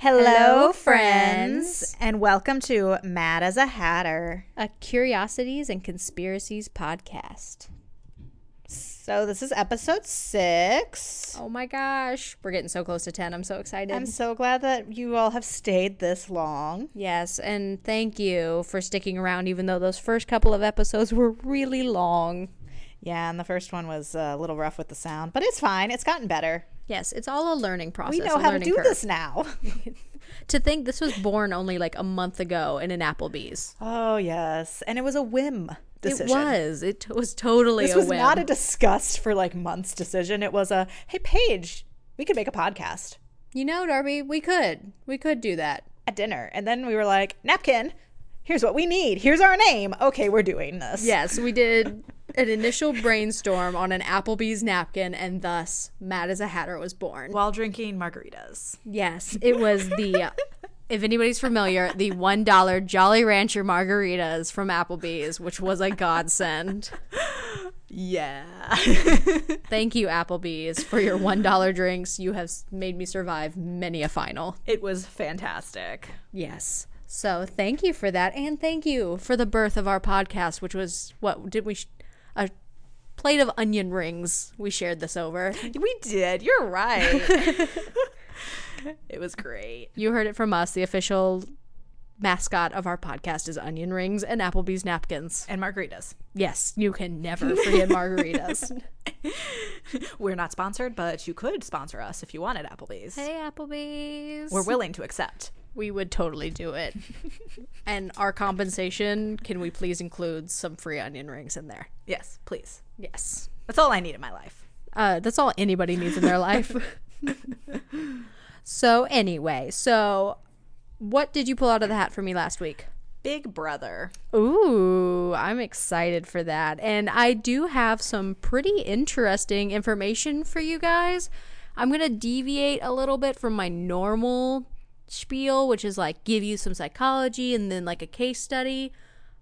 Hello, Hello, friends, friends. and welcome to Mad as a Hatter. a Curiosities and Conspiracies podcast. So, this is episode six. Oh my gosh, we're getting so close to 10. I'm so excited. I'm so glad that you all have stayed this long. yes, and thank you for sticking around, even though those first couple of episodes were really long. Yeah, and the first one was a little rough with the sound, but it's fine. It's gotten better. Yes, it's all a learning process. We know how to do curve. this now. To think this was born only like a month ago in an Applebee's. oh, yes. And it was a whim decision. It was. It t- was totally This a was whim. not a discussed for like months decision. It was a, hey, Paige, we could make a podcast you know, Darby, we could. We could do that. at dinner. And then we were like, napkin, here's what we need. Here's our name. Okay, we're doing this. Yes, we did an initial brainstorm on an Applebee's napkin, and thus Mad as a Hatter was born. While drinking margaritas. Yes, it was the, if anybody's familiar, the $1 Jolly Rancher margaritas from Applebee's, which was a godsend. Yeah. Thank you, Applebee's, for your $1 drinks. You have made me survive many a final. it was fantastic. Yes. So thank you for that. And thank you for the birth of our podcast, which was what did we, plate of onion rings. We shared this over. We did. You're right. it was great. You heard it from us. The official mascot of our podcast is onion rings and Applebee's napkins. And margaritas. Yes, you can never forget margaritas. We're not sponsored, but you could sponsor us if you wanted Applebee's. hey, Applebee's. We're willing to accept. We would totally do it. and our compensation, can we please include some free onion rings in there? Yes, please. Yes. That's all I need in my life. Uh, that's all anybody needs in their life. so, anyway, so what did you pull out of the hat for me last week? Big Brother. Ooh, I'm excited for that. And I do have some pretty interesting information for you guys. I'm going to deviate a little bit from my normal spiel, which is like give you some psychology and then like a case study.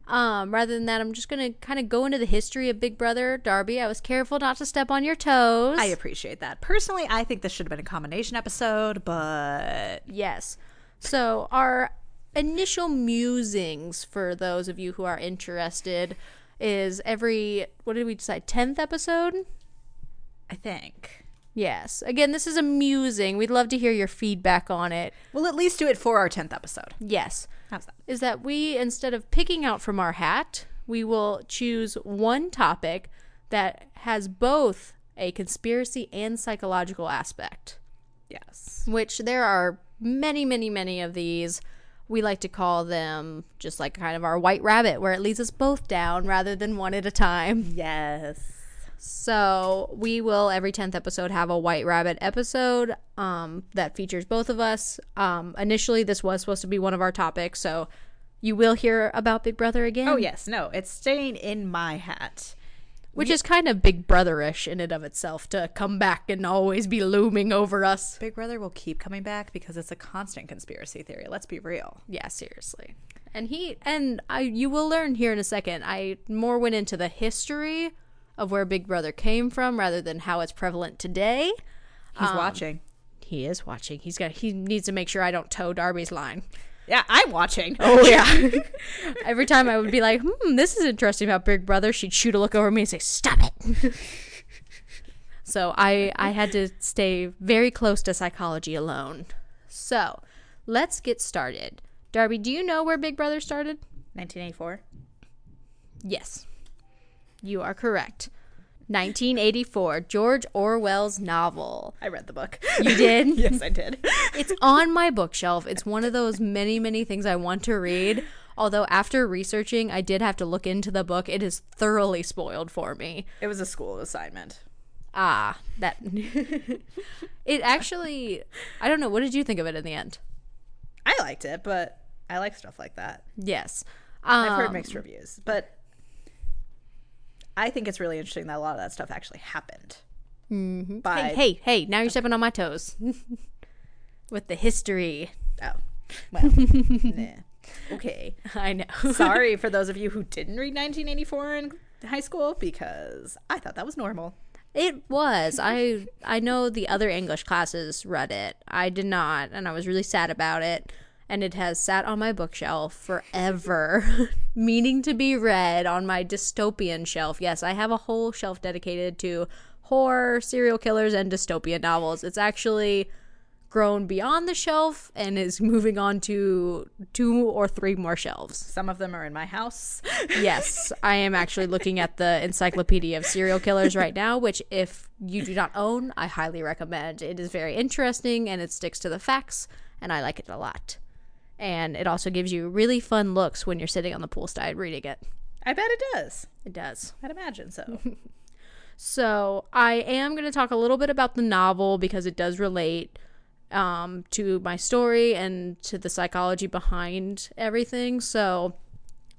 Um, rather than that, I'm just going to kind of go into the history of Big Brother. Darby, I was careful not to step on your toes. I appreciate that. Personally, I think this should have been a combination episode, but Yes. So, our initial musings for those of you who are interested is every, what did we decide, 10th episode? I think Yes. Again, this is a musing. We'd love to hear your feedback on it. we'll at least do it for our 10th episode. Yes. How's that? Is that we, instead of picking out from our hat, we will choose one topic that has both a conspiracy and psychological aspect. Yes. which there are many, many, many of these. We like to call them just like kind of our white rabbit, where it leads us both down rather than one at a time. Yes. So we will every tenth episode have a white rabbit episode um, that features both of us. Um, initially, this was supposed to be one of our topics, so you will hear about Big Brother again. Oh yes, no, it's staying in my hat. which is kind of Big Brotherish in and of itself to come back and always be looming over us. Big Brother will keep coming back because it's a constant conspiracy theory. Let's be real. Yeah, seriously. And he and I you will learn here in a second. I more went into the history of where Big Brother came from rather than how it's prevalent today. He's watching. He is watching. He's got he needs to make sure I don't toe Darby's line. Yeah, I'm watching. Oh yeah. Every time I would be like, "Hmm, this is interesting about Big Brother." She'd shoot a look over me and say, "Stop it." so I I had to stay very close to psychology alone. So, let's get started. Darby, do you know where Big Brother started? 1984. Yes. You are correct. 1984, George Orwell's novel. I read the book. You did? yes, I did. It's on my bookshelf. It's one of those many, many things I want to read. Although, after researching, I did have to look into the book. It is thoroughly spoiled for me. it was a school assignment. Ah, that. it actually. I don't know. What did you think of it in the end? I liked it, but I like stuff like that. Yes. I've Um, heard mixed reviews, but I think it's really interesting that a lot of that stuff actually happened. Mm-hmm. By Hey, hey, hey, now you're stepping on my toes. With the history. oh, well, nah. okay. I know. Sorry for those of you who didn't read 1984 in high school because I thought that was normal. It was. I I know the other English classes read it. I did not, and I was really sad about it. And it has sat on my bookshelf forever, meaning to be read on my dystopian shelf. Yes, I have a whole shelf dedicated to horror, serial killers, and dystopian novels. It's actually grown beyond the shelf and is moving on to two or three more shelves. Some of them are in my house. Yes, I am actually looking at the Encyclopedia of Serial Killers right now, which, if you do not own, I highly recommend. It is very interesting and it sticks to the facts, and I like it a lot. And it also gives you really fun looks when you're sitting on the poolside reading it. I bet it does. It does. I'd imagine so. So, I am going to talk a little bit about the novel because it does relate um, to my story and to the psychology behind everything. So,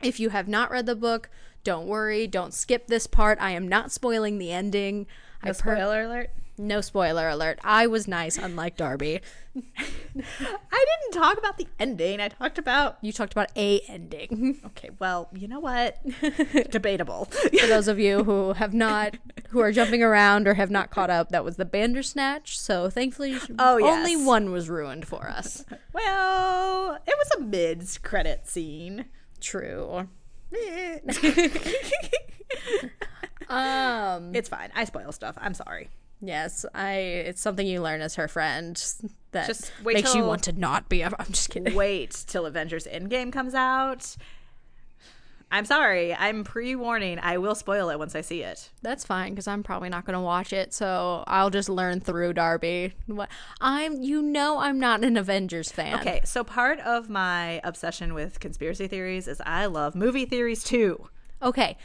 if you have not read the book, don't worry. Don't skip this part. I am not spoiling the ending. No I've heard- spoiler alert. No spoiler alert. I was nice, unlike Darby. I didn't talk about the ending. I talked about. You talked about a ending. Okay, well, you know what? Debatable. For those of you who have not, who are jumping around or have not caught up, that was the Bandersnatch. So thankfully, Oh, yes. only one was ruined for us. well, it was a mid credit scene. True. Um. it's fine. I spoil stuff. I'm sorry. Yes, I. It's something you learn as her friend that Just wait makes you want to not be. a- I'm just kidding. Wait till Avengers Endgame comes out. I'm sorry. I'm pre warning. I will spoil it once I see it. That's fine because I'm probably not going to watch it, so I'll just learn through Darby. What I'm, you know, I'm not an Avengers fan. Okay, so part of my obsession with conspiracy theories is I love movie theories too. Okay.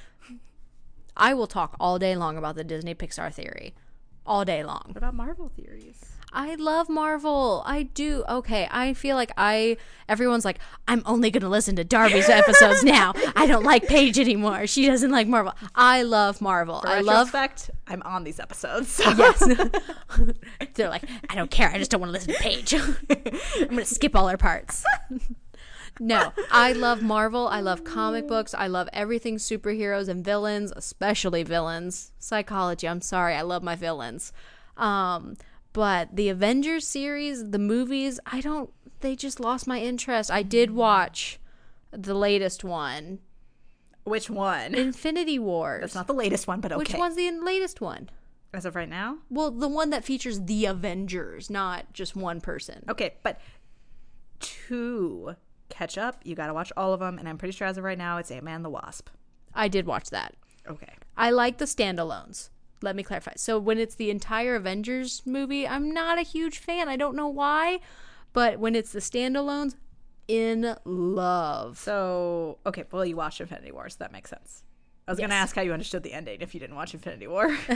I will talk all day long about the Disney Pixar theory. All day long. What about Marvel theories? I love Marvel. I do. Okay, I feel like I everyone's like I'm only going to listen to Darby's episodes now. I don't like Paige anymore. She doesn't like Marvel. I love Marvel. I love I'm on these episodes. so- Yes. They're like, I don't care. I just don't want to listen to Paige. I'm going to skip all her parts. No, I love Marvel. I love comic books. I love everything superheroes and villains, especially villains. Psychology. I'm sorry. I love my villains. Um, but the Avengers series, the movies, I don't, they just lost my interest. I did watch the latest one, Which one? Infinity Wars. That's not the latest one, but okay. Which one's the latest one? As of right now? Well, the one that features the Avengers, not just one person. Okay, but to catch up, you got to watch all of them, and I'm pretty sure as of right now, it's Ant Man the Wasp. I did watch that. Okay. I like the standalones. Let me clarify. So when it's the entire Avengers movie, I'm not a huge fan. I don't know why, but when it's the standalones, in love. So, okay, well, you watched Infinity War, so that makes sense. I was going to ask how you understood the ending if you didn't watch Infinity War.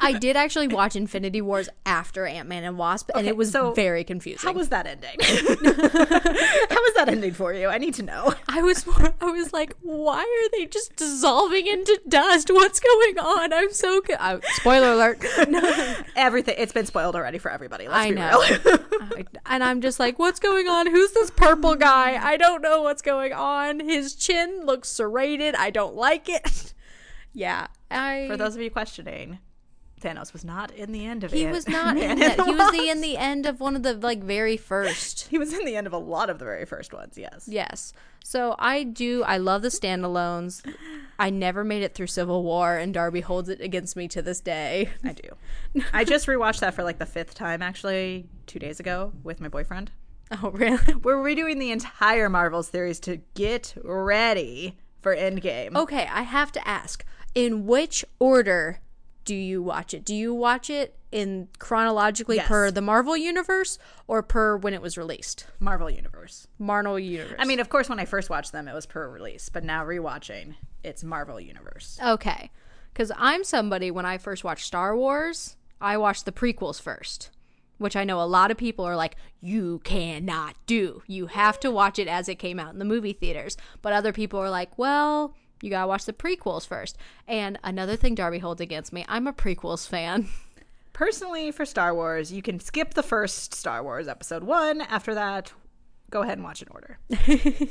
I did actually watch Infinity Wars after Ant Man and Wasp, and Okay, it was so very confusing. how was that ending? how was that ending for you? I need to know. I was more, I was like, why are they just dissolving into dust? What's going on? I'm so co- uh, spoiler alert. No. Everything, it's been spoiled already for everybody. Let's I be know. real. I- and I'm just like, what's going on? Who's this purple guy? I don't know what's going on. His chin looks serrated. I don't like it. yeah, I. for those of you questioning, Thanos was not in the end of it. he was not in that. He was the in the end of one of the like very first. He was in the end of a lot of the very first ones, yes. Yes. So I do. I love the standalones. I never made it through Civil War, and Darby holds it against me to this day. I do. I just rewatched that for like the fifth time actually two days ago with my boyfriend. Oh, really? We're redoing the entire Marvel series to get ready for Endgame. Okay, I have to ask. In which order do you watch it? Do you watch it in chronologically Yes. per the Marvel universe or per when it was released? Marvel Universe. Marvel universe. I mean, of course, when I first watched them, it was per release, but now rewatching, it's Marvel Universe. okay. Cuz I'm somebody when I first watched Star Wars, I watched the prequels first, which I know a lot of people are like you cannot do. You have to watch it as it came out in the movie theaters. But other people are like, "Well, you got to watch the prequels first. And another thing Darby holds against me, I'm a prequels fan. Personally, for Star Wars, you can skip the first Star Wars episode one. After that, go ahead and watch in order.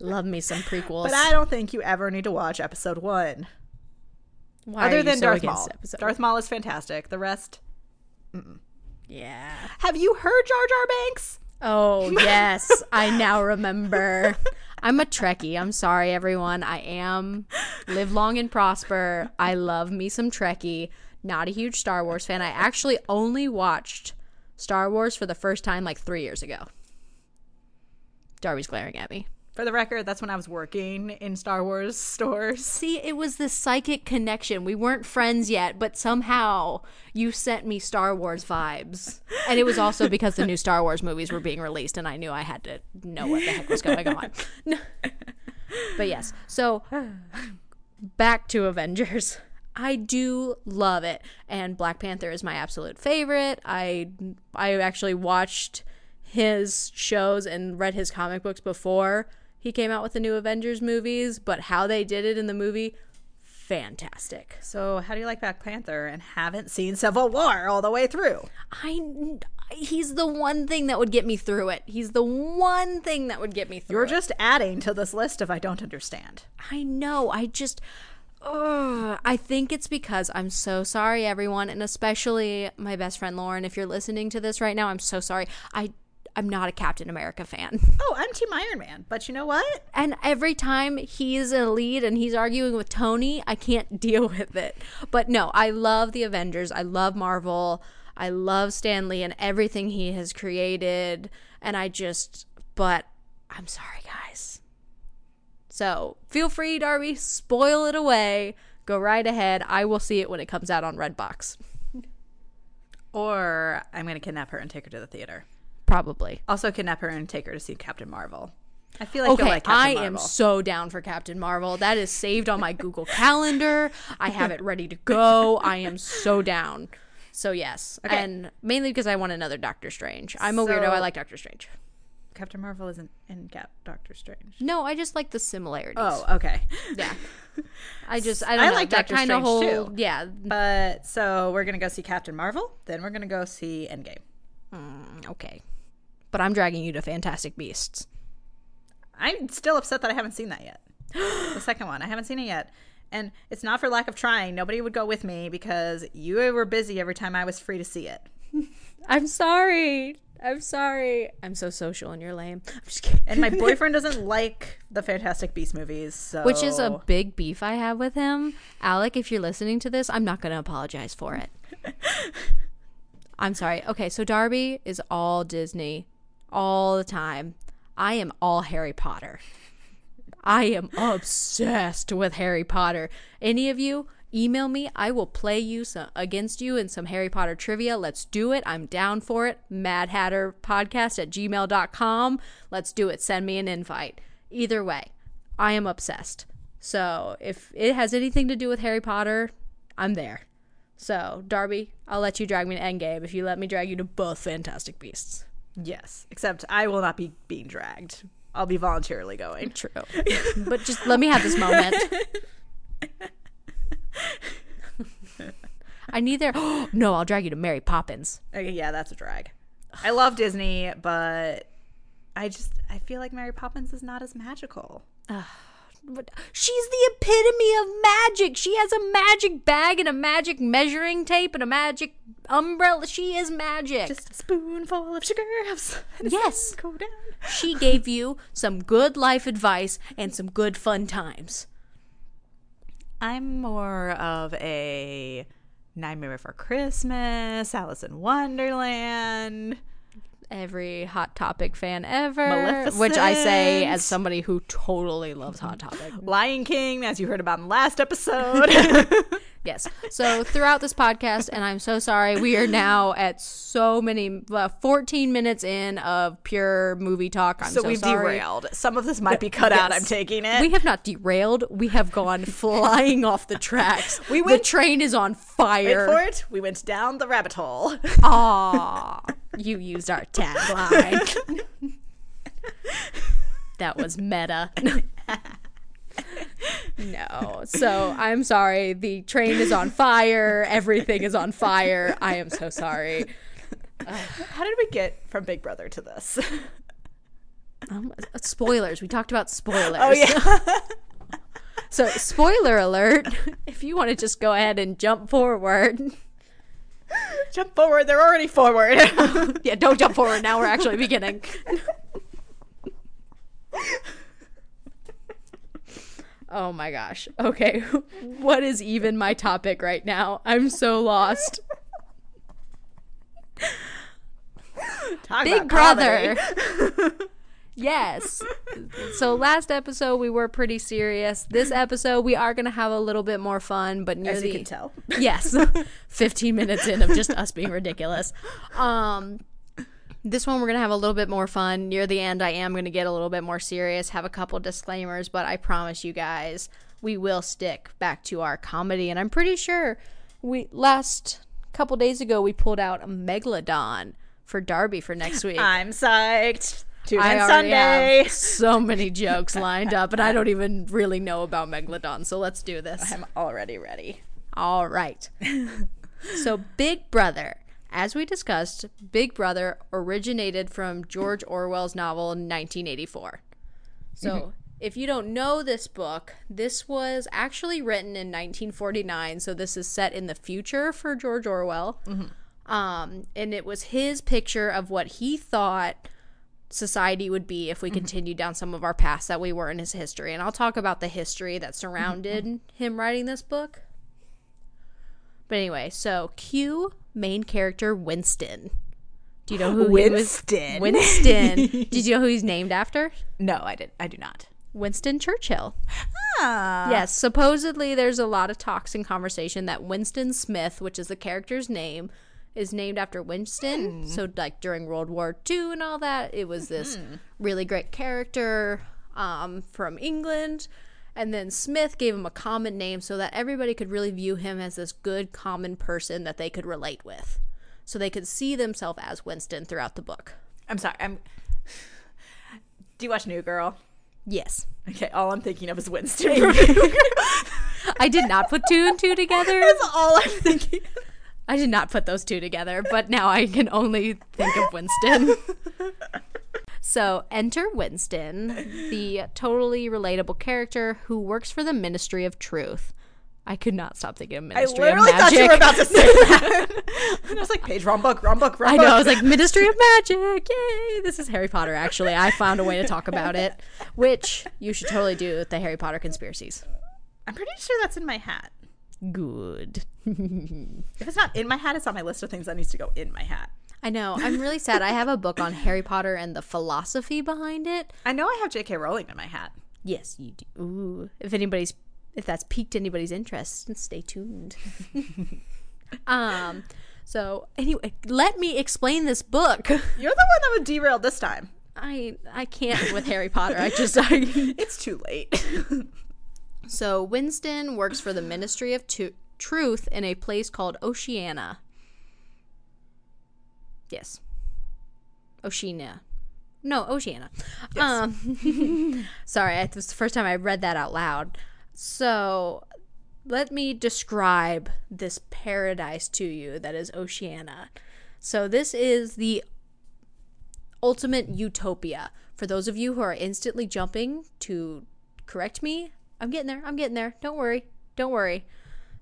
Love me some prequels. But I don't think you ever need to watch episode one. Why Other are you than so Darth Maul. episode? Darth Maul is fantastic. The rest. Yeah. Have you heard Jar Jar Binks? Oh, yes. I now remember. I'm a Trekkie. I'm sorry, everyone. I am. Live long and prosper. I love me some Trekkie. Not a huge Star Wars fan. I actually only watched Star Wars for the first time like three years ago. Darby's glaring at me. For the record, that's when I was working in Star Wars stores. See, it was this psychic connection. We weren't friends yet, but somehow you sent me Star Wars vibes. And it was also because the new Star Wars movies were being released, and I knew I had to know what the heck was going on. but yes, so back to Avengers. I do love it, and Black Panther is my absolute favorite. I I actually watched his shows and read his comic books before he came out with the new Avengers movies, but how they did it in the movie, fantastic. So, how do you like Black Panther and haven't seen Civil War all the way through? I he's the one thing that would get me through it. He's the one thing that would get me through. You're it. just adding to this list of I don't understand. I know. I just Ugh. I think it's because I'm so sorry everyone and especially my best friend Lauren if you're listening to this right now I'm so sorry. I I'm not a Captain America fan. Oh, I'm Team Iron Man, but you know what? And every time he's in a lead and he's arguing with Tony, I can't deal with it. But no, I love the Avengers. I love Marvel. I love Stan Lee and everything he has created. And I just, but I'm sorry, guys. So feel free, Darby, spoil it away. Go right ahead. I will see it when it comes out on Redbox. Or I'm going to kidnap her and take her to the theater. Probably. Also, kidnap her and take her to see Captain Marvel. I feel like Okay, like Captain I am so down for Captain Marvel. That is saved on my Google Calendar. I have it ready to go. I am so down. So yes, Okay. and mainly because I want another Doctor Strange. I'm a weirdo. I like Doctor Strange. Captain Marvel isn't in Cap- Doctor Strange. No, I just like the similarities. Oh, okay. yeah. I just I don't I know, like that Doctor kind of Strange, whole too. yeah. But so we're gonna go see Captain Marvel, then we're gonna go see Endgame. Mm, okay, but I'm dragging you to Fantastic Beasts. I'm still upset that I haven't seen that yet. the second one, I haven't seen it yet, and it's not for lack of trying. Nobody would go with me because you were busy every time I was free to see it. I'm sorry. I'm sorry. I'm so social and you're lame. I'm just kidding. And my boyfriend doesn't like the Fantastic Beast movies, so Which is a big beef I have with him. Alec, if you're listening to this, I'm not going to apologize for it. I'm sorry. Okay, so Darby is all Disney all the time. I am all Harry Potter. I am obsessed with Harry Potter. Any of you, email me. I will play you some, against you in some Harry Potter trivia. Let's do it. I'm down for it. Mad Hatter Podcast at gmail.com. Let's do it. Send me an invite. Either way, I am obsessed. So if it has anything to do with Harry Potter, I'm there. So, Darby, I'll let you drag me to Endgame if you let me drag you to both Fantastic Beasts. Yes. Except I will not be being dragged. I'll be voluntarily going. True. but just let me have this moment. I need their. no, I'll drag you to Mary Poppins. Okay, yeah, that's a drag. I love Disney, but I just I feel like Mary Poppins is not as magical. She's the epitome of magic. She has a magic bag and a magic measuring tape and a magic umbrella. She is magic. Just a spoonful of sugar. Yes. Go down. she gave you some good life advice and some good fun times. I'm more of a Nightmare Before Christmas, Alice in Wonderland. Every Hot Topic fan ever. Which I say as somebody who totally loves Hot Topic. Lion King, as you heard about in the last episode. Yes. So throughout this podcast, and I'm so sorry, we are now at so many, uh, 14 minutes in of pure movie talk. I'm so, so we've sorry. derailed. Some of this might be cut out. I'm taking it. We have not derailed. We have gone flying off the tracks. We went, the train is on fire. Wait for it. We went down the rabbit hole. Aw, you used our tagline. that was meta. no. So I'm sorry. The train is on fire. Everything is on fire. I am so sorry. How did we get from Big Brother to this? Um, spoilers. We talked about spoilers. Oh yeah. So, spoiler alert, if you want to just go ahead and jump forward. Jump forward. They're already forward. Yeah, don't jump forward. Now we're actually beginning. oh my gosh. Okay. What is even my topic right now? I'm so lost. Talk Big Brother. Yes. So last episode we were pretty serious. This episode we are going to have a little bit more fun, but near As the you can tell. Yes. 15 minutes in of just us being ridiculous. Um this one we're going to have a little bit more fun. Near the end I am going to get a little bit more serious, have a couple disclaimers, but I promise you guys we will stick back to our comedy and I'm pretty sure we last couple days ago we pulled out a megalodon for Darby for next week. I'm psyched. I already Sunday. so many jokes lined up, and I don't even really know about Megalodon. So let's do this. I'm already ready. All right. so, Big Brother. As we discussed, Big Brother originated from George Orwell's novel 1984. So, if you don't know this book, this was actually written in 1949. So, this is set in the future for George Orwell. Um, and it was his picture of what he thought society would be if we continued down some of our paths that we were in his history. And I'll talk about the history that surrounded him writing this book. But anyway, so Q main character Winston. Do you know who? Winston. Winston. Did you know who he's named after? No, I did. I do not. Winston Churchill. Ah. Yes, supposedly there's a lot of talks and conversation that Winston Smith, which is the character's name, is named after Winston. So like during World War II and all that, it was this really great character um, from England. And then Smith gave him a common name so that everybody could really view him as this good common person that they could relate with. So they could see themselves as Winston throughout the book. I'm sorry. I'm. Do you watch New Girl? Yes. Okay, all I'm thinking of is Winston. I did not put two and two together. That's all I'm thinking. I did not put those two together, but now I can only think of Winston. so, enter Winston, the totally relatable character who works for the Ministry of Truth. I could not stop thinking of Ministry of Magic. I literally thought you were about to say that. and I was like, Paige, wrong book, wrong book, wrong I know, I was like, Ministry of Magic! Yay! This is Harry Potter, actually. I found a way to talk about it, which you should totally do with the Harry Potter conspiracies. I'm pretty sure that's in my hat. Good. If it's not in my hat, it's on my list of things that needs to go in my hat. I know. I'm really sad. I have a book on Harry Potter and the philosophy behind it. I know I have J.K. Rowling in my hat. Yes, you do. Ooh, if anybody's if that's piqued anybody's interest, stay tuned. um, so anyway, let me explain this book. You're the one that would derail this time. I I can't with Harry Potter. I just I, It's too late. so Winston works for the Ministry of Tu- Truth in a place called Oceana. Yes, Oceania. No, Oceania. Um, sorry, it was the first time I read that out loud. So, let me describe this paradise to you that is Oceania. So, this is the ultimate utopia. For those of you who are instantly jumping to correct me, I'm getting there. I'm getting there. Don't worry. Don't worry.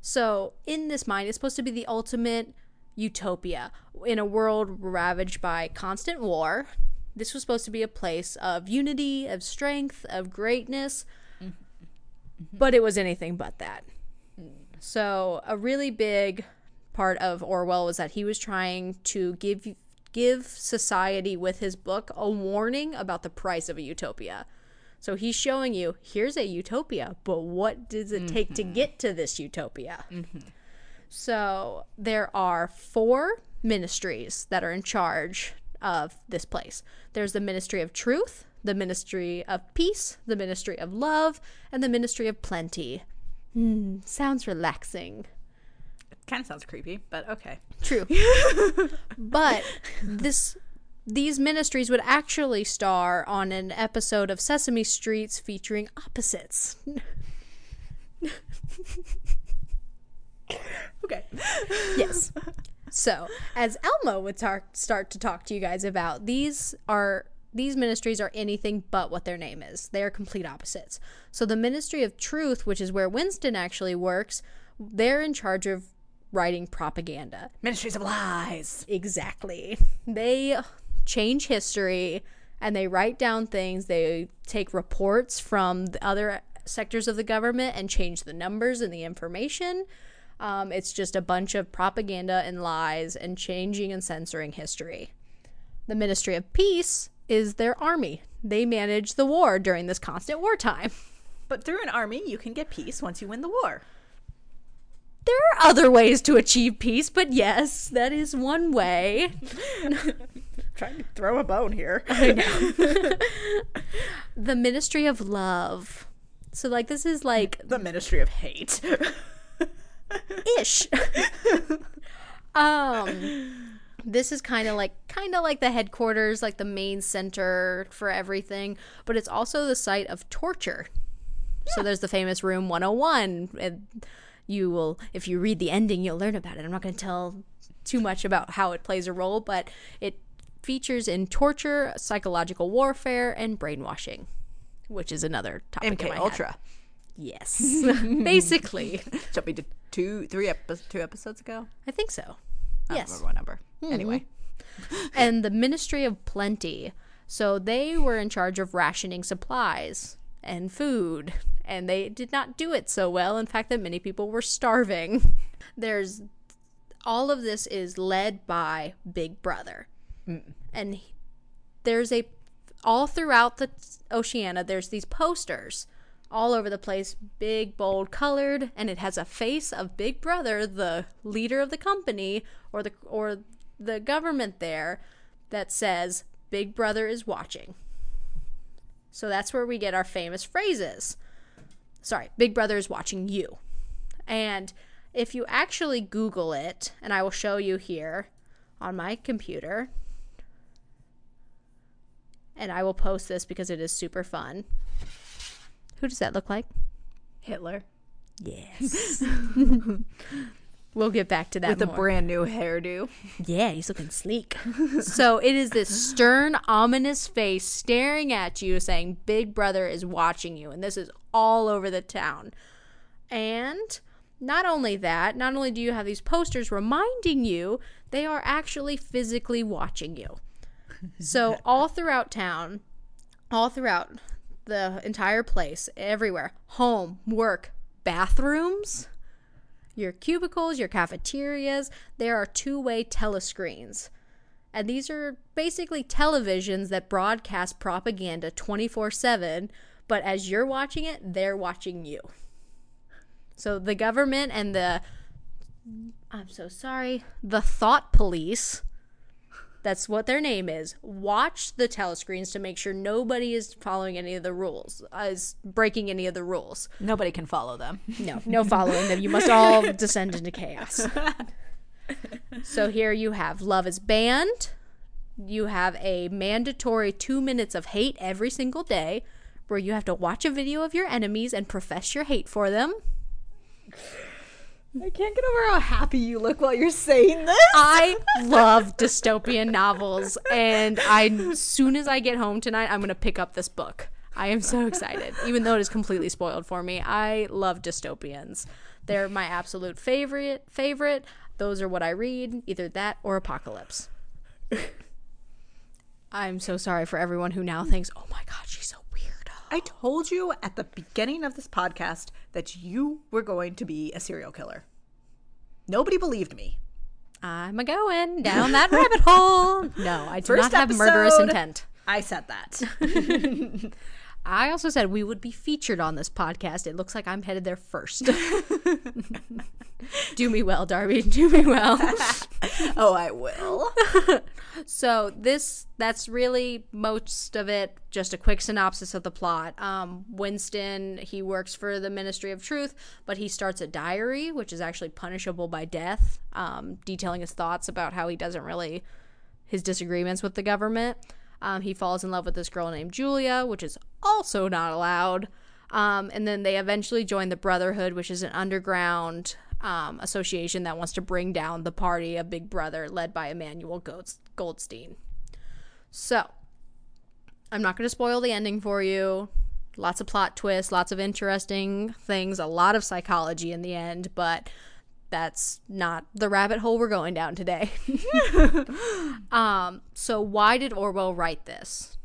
So, in this mind, it's supposed to be the ultimate utopia in a world ravaged by constant war. This was supposed to be a place of unity, of strength, of greatness, mm-hmm. but it was anything but that. So, a really big part of Orwell was that he was trying to give give society with his book a warning about the price of a utopia. So he's showing you here's a utopia, but what does it take to get to this utopia? So there are four ministries that are in charge of this place. There's the Ministry of Truth, the Ministry of Peace, the Ministry of Love, and the Ministry of Plenty. Hmm, sounds relaxing. kind of sounds creepy, but okay. True. but this these ministries would actually star on an episode of Sesame Streets featuring opposites. Okay. yes. So, as Elmo would tar- start to talk to you guys about, these are these ministries are anything but what their name is. They are complete opposites. So the Ministry of Truth, which is where Winston actually works, they're in charge of writing propaganda. Ministries of Lies. Exactly. They change history and they write down things. They take reports from the other sectors of the government and change the numbers and the information. Um, it's just a bunch of propaganda and lies and changing and censoring history. The Ministry of Peace is their army. They manage the war during this constant wartime. But through an army, you can get peace once you win the war. There are other ways to achieve peace, but yes, that is one way. Trying to throw a bone here. I know. the Ministry of Love. So, like, this is like the Ministry of Hate. ish. um, this is kind of like kind of like the headquarters, like the main center for everything, but it's also the site of torture. So there's the famous room 101. And you will, if you read the ending, you'll learn about it. I'm not going to tell too much about how it plays a role, but it features in torture, psychological warfare, and brainwashing, which is another topic. in MK my head. Ultra. Yes, basically, Jumping to two, three, epi- two episodes ago. I think so. I don't Yes. remember what number. Mm-hmm. Anyway, and the Ministry of Plenty. So they were in charge of rationing supplies and food, and they did not do it so well. In fact, that many people were starving. There's all of this is led by Big Brother, and he- there's a all throughout the Oceania. There's these posters all over the place, big, bold, colored, and it has a face of Big Brother, the leader of the company or the or the government there, that says Big Brother is watching. So that's where we get our famous phrases. Sorry, Big Brother is watching you. And if you actually Google it, and I will show you here on my computer, and I will post this because it is super fun. Who does that look like? Hitler Yes. we'll get back to that with a brand new hairdo. Yeah, he's looking sleek. so it is this stern, ominous face staring at you, saying, Big Brother is watching you. And this is all over the town. And not only that, not only do you have these posters reminding you, they are actually physically watching you. So all throughout town, all throughout the entire place, everywhere, home, work, bathrooms, your cubicles, your cafeterias, there are two way telescreens. And these are basically televisions that broadcast propaganda 24 7, but as you're watching it, they're watching you. So the government and the, I'm so sorry, the thought police, that's what their name is, watch the telescreens to make sure nobody is following any of the rules, uh, is breaking any of the rules. Nobody can follow them. No, no following them. You must all descend into chaos. So here you have Love is Banned. You have a mandatory two minutes of hate every single day where you have to watch a video of your enemies and profess your hate for them. I can't get over how happy you look while you're saying this. I love dystopian novels, and I, as soon as I get home tonight, I'm going to pick up this book. I am so excited, even though it is completely spoiled for me. I love dystopians. They're my absolute favorite. Favorite. Those are what I read, either that or Apocalypse. I'm so sorry for everyone who now thinks, "Oh my god, she's so weird." I told you at the beginning of this podcast that you were going to be a serial killer. Nobody believed me. I'm a going down that rabbit hole. No, I do First not have murderous intent. I said that. I also said we would be featured on this podcast. It looks like I'm headed there first. Do me well, Darby. Do me well. oh, I will. so this that's really most of it. Just a quick synopsis of the plot. Um, Winston he works for the Ministry of Truth, but he starts a diary, which is actually punishable by death, um, detailing his thoughts about how he doesn't really his disagreements with the government. Um, he falls in love with this girl named Julia, which is also not allowed. Um, and then they eventually join the Brotherhood, which is an underground um, association that wants to bring down the party of Big Brother, led by Emmanuel Goldstein. So, I'm not going to spoil the ending for you. Lots of plot twists, lots of interesting things, a lot of psychology in the end, but that's not the rabbit hole we're going down today. um, so why did Orwell write this?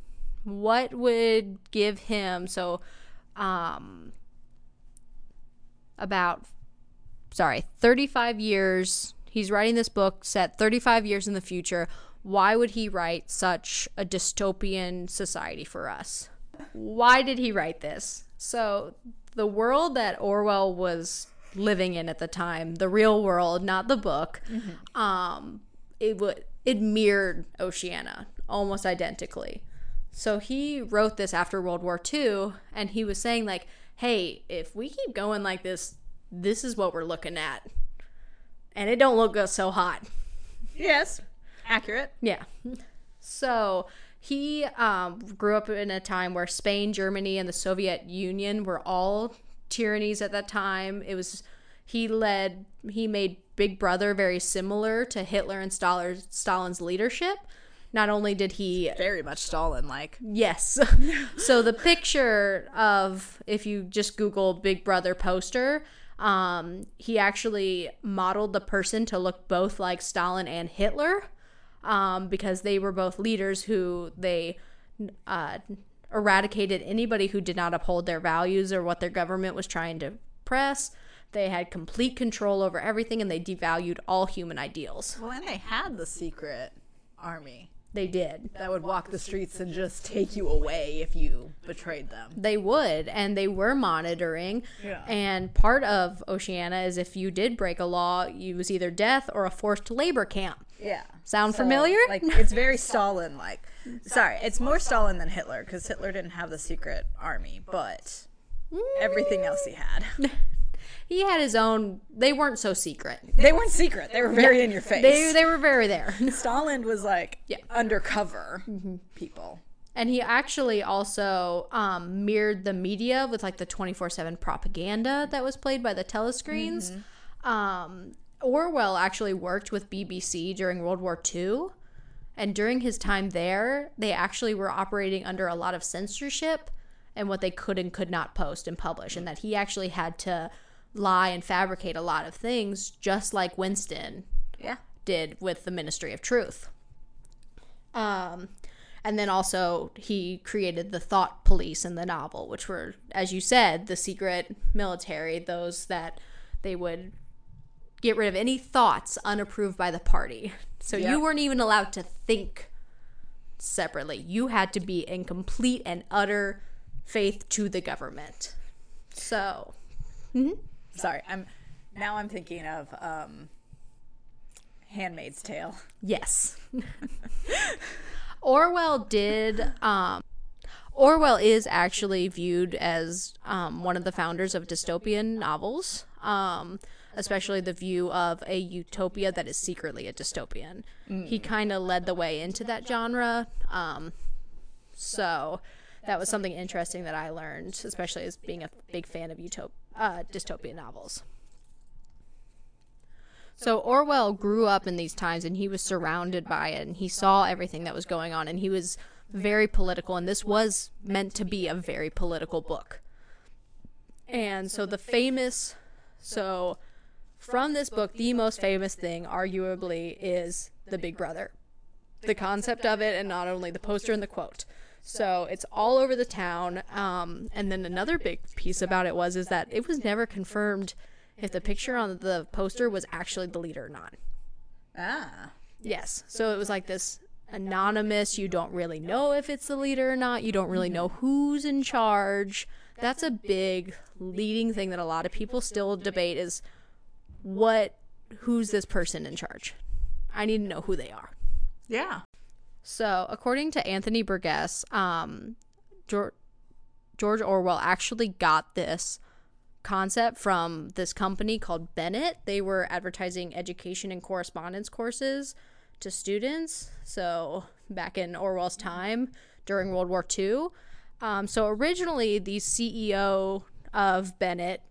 What would give him so um about sorry, 35 years he's writing this book set 35 years in the future. Why would he write such a dystopian society for us? Why did he write this? So, the world that Orwell was living in at the time, the real world, not the book, um, it would it mirrored Oceania almost identically. So he wrote this after World War II, and he was saying like, "Hey, if we keep going like this, this is what we're looking at, and it don't look so hot." Yes. Accurate. Yeah. So he um, grew up in a time where Spain, Germany, and the Soviet Union were all tyrannies at that time. It was he led he made Big Brother very similar to Hitler and Stalin, Stalin's leadership. Not only did he Very much Stalin like. Yes. so the picture of if you just Google Big Brother poster, um, he actually modeled the person to look both like Stalin and Hitler, um, because they were both leaders who they uh, eradicated anybody who did not uphold their values or what their government was trying to press. They had complete control over everything, and they devalued all human ideals. Well, and they had the secret army They did. that would walk the streets and just take you away if you betrayed them. They would, and they were monitoring. Yeah. And part of Oceania is if you did break a law, you was either death or a forced labor camp. Yeah. Sound familiar? Like it's very Stalin like. Sorry, it's more Stalin than Hitler because Hitler didn't have the secret army, but everything else he had. he had his own. They weren't so secret. They weren't secret. They were very in your face. They they were very there. Stalin was like Yeah. undercover people. And he actually also um, mirrored the media with like the 24 7 propaganda that was played by the telescreens. Um, Orwell actually worked with BBC during World War II. And during his time there, they actually were operating under a lot of censorship and what they could and could not post and publish. And that he actually had to lie and fabricate a lot of things, just like Winston Yeah. did with the Ministry of Truth. Um, and then also he created the thought police in the novel, which were, as you said, the secret military, those that they would get rid of any thoughts unapproved by the party. So Yeah. you weren't even allowed to think separately. You had to be in complete and utter faith to the government. So, Sorry, I'm now I'm thinking of um Handmaid's Tale. Yes. Orwell did. Um, Orwell is actually viewed as um, one of the founders of dystopian novels, um, especially the view of a utopia that is secretly a dystopian. He kind of led the way into that genre. Um, so that was something interesting that I learned, especially as being a big fan of utop- uh, dystopian novels. So Orwell grew up in these times and he was surrounded by it and he saw everything that was going on and he was very political and this was meant to be a very political book. And so the famous so from this book the most famous thing arguably is the Big Brother. The concept of it and not only the poster and the quote. So it's all over the town. Um, and then another big piece about it was is that it was never confirmed if the picture on the poster was actually the leader or not. Ah. Yes. So it was like this anonymous, you don't really know if it's the leader or not, you don't really know who's in charge. That's a big leading thing that a lot of people still debate is what who's this person in charge? I need to know who they are. Yeah. So, according to Anthony Burgess, um, George, George Orwell actually got this concept from this company called Bennett. They were advertising education and correspondence courses to students. So, back in Orwell's time during World War II. Um, so, originally, the CEO of Bennett,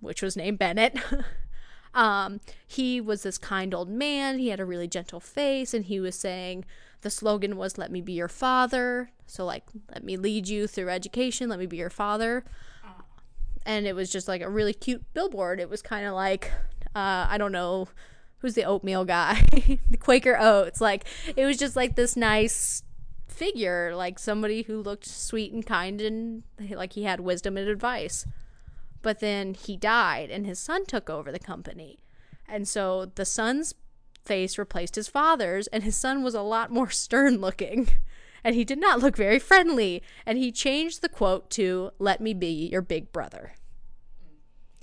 which was named Bennett, um, he was this kind old man. He had a really gentle face, and he was saying the slogan was let me be your father. So like let me lead you through education, let me be your father. And it was just like a really cute billboard. It was kind of like uh, I don't know who's the oatmeal guy, the Quaker Oats. Like it was just like this nice figure, like somebody who looked sweet and kind and like he had wisdom and advice. But then he died and his son took over the company. And so the son's face replaced his father's and his son was a lot more stern looking. And he did not look very friendly. And he changed the quote to, Let me be your big brother.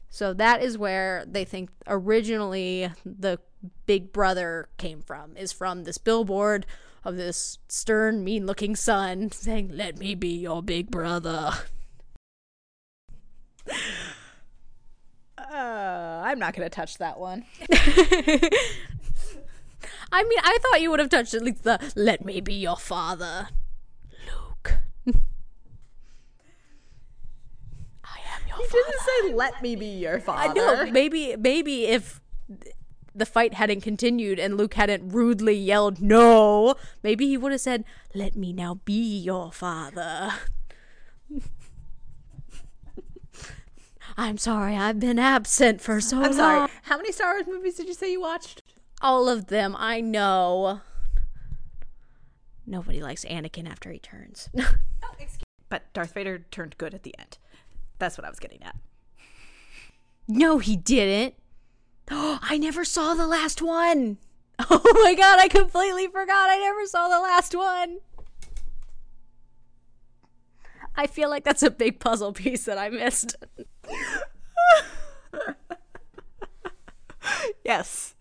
So that is where they think originally the big brother came from, is from this billboard of this stern, mean looking son saying, Let me be your big brother. Uh, I'm not going to touch that one. I mean, I thought you would have touched at least the Let me be your father. Luke. I am your You didn't say, let me be your father. I know. Maybe, maybe if the fight hadn't continued and Luke hadn't rudely yelled no, maybe he would have said, "Let me now be your father." I'm sorry, I've been absent for so I'm long. sorry. How many Star Wars movies did you say you watched? All of them, I know. Nobody likes Anakin after he turns. oh, excuse- But Darth Vader turned good at the end. That's what I was getting at. no, he didn't. Oh, I never saw the last one. Oh my god, I completely forgot I never saw the last one. I feel like that's a big puzzle piece that I missed. Yes.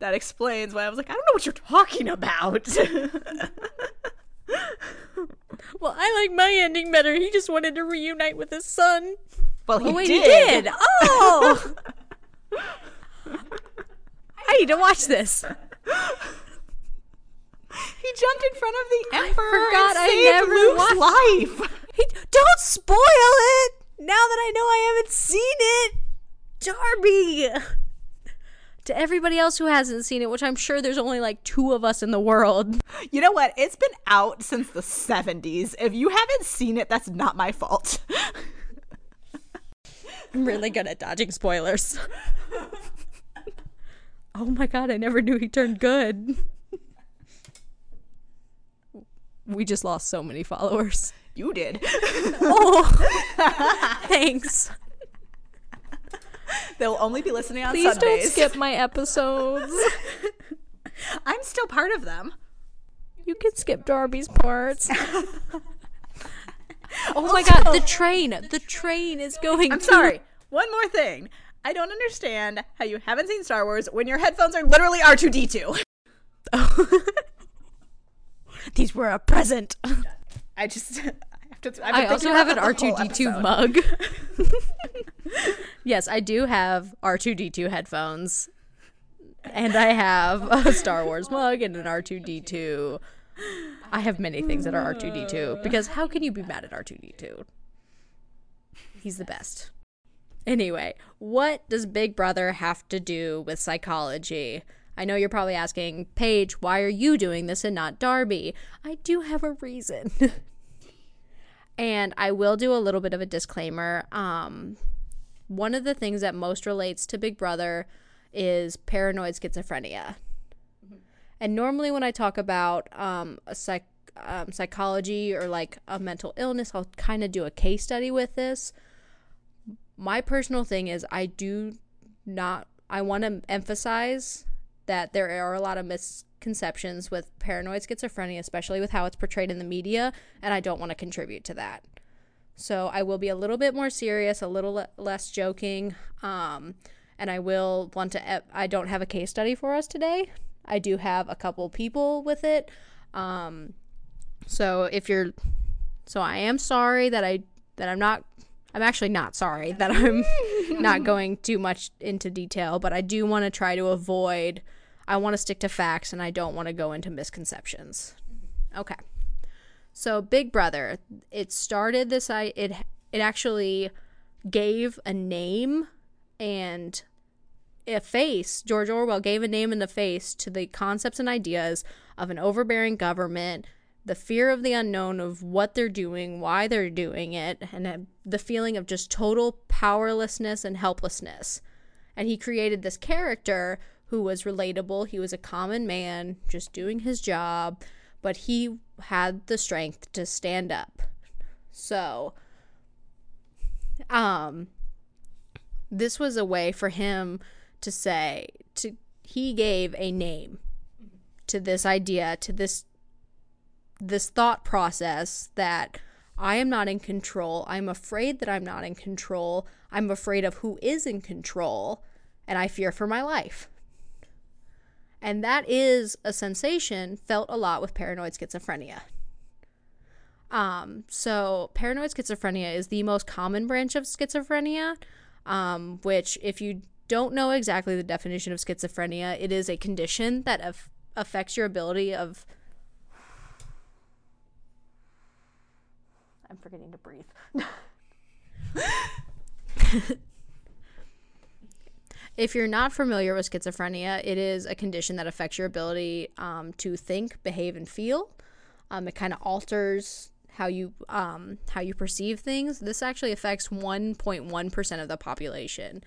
That explains why I was like, I don't know what you're talking about. Well, I like my ending better. He just wanted to reunite with his son. well, he Oh, wait, did. he did. Oh! I need to watch this. He jumped in front of the emperor forgot and I never Luke's watched- life. He, don't spoil it. Now that I know I haven't seen it, Darby. To everybody else who hasn't seen it, which I'm sure there's only like two of us in the world. You know what? It's been out since the 70s. If you haven't seen it, that's not my fault. I'm really good at dodging spoilers. oh my god, I never knew he turned good. We just lost so many followers. You did. Oh, thanks. They'll only be listening on Please don't skip my episodes. I'm still part of them. You can skip Darby's parts. oh my god, the train. The train is going I'm to- sorry. One more thing. I don't understand how you haven't seen Star Wars when your headphones are literally R2D2. These were a present. I just I I've been I thinking also have an that the whole R2D2 mug. yes, I do have R2D2 headphones. And I have a Star Wars mug and an R2D2. I have many things that are R2D2 because how can you be mad at R2D2? He's the best. Anyway, what does Big Brother have to do with psychology? I know you're probably asking, Paige, why are you doing this and not Darby? I do have a reason. and I will do a little bit of a disclaimer. Um, one of the things that most relates to Big Brother is paranoid schizophrenia. And normally, when I talk about um, a psych, um, psychology or like a mental illness, I'll kind of do a case study with this. My personal thing is, I do not, I want to emphasize that there are a lot of misconceptions with paranoid schizophrenia, especially with how it's portrayed in the media, and I don't want to contribute to that. So I will be a little bit more serious, a little le- less joking, um, and I will want to. I don't have a case study for us today. I do have a couple people with it. Um, so if you're, so I am sorry that I that I'm not. I'm actually not sorry that I'm not going too much into detail, but I do want to try to avoid. I want to stick to facts, and I don't want to go into misconceptions. Mm-hmm. Okay. So Big Brother, it started this I it it actually gave a name and a face, George Orwell gave a name and a face to the concepts and ideas of an overbearing government, the fear of the unknown of what they're doing, why they're doing it, and the feeling of just total powerlessness and helplessness. And he created this character who was relatable. He was a common man, just doing his job, but he had the strength to stand up. So, um, this was a way for him to say to he gave a name to this idea to this this thought process that I am not in control. I'm afraid that I'm not in control. I'm afraid of who is in control and I fear for my life. And that is a sensation felt a lot with paranoid schizophrenia. Um, so paranoid schizophrenia is the most common branch of schizophrenia, um, which if you don't know exactly the definition of schizophrenia, it is a condition that af- affects your ability of. I'm forgetting to breathe. if you're not familiar with schizophrenia, it is a condition that affects your ability um, to think, behave, and feel. Um, it kind of alters how you um, how you perceive things. This actually affects 1.1 percent of the population.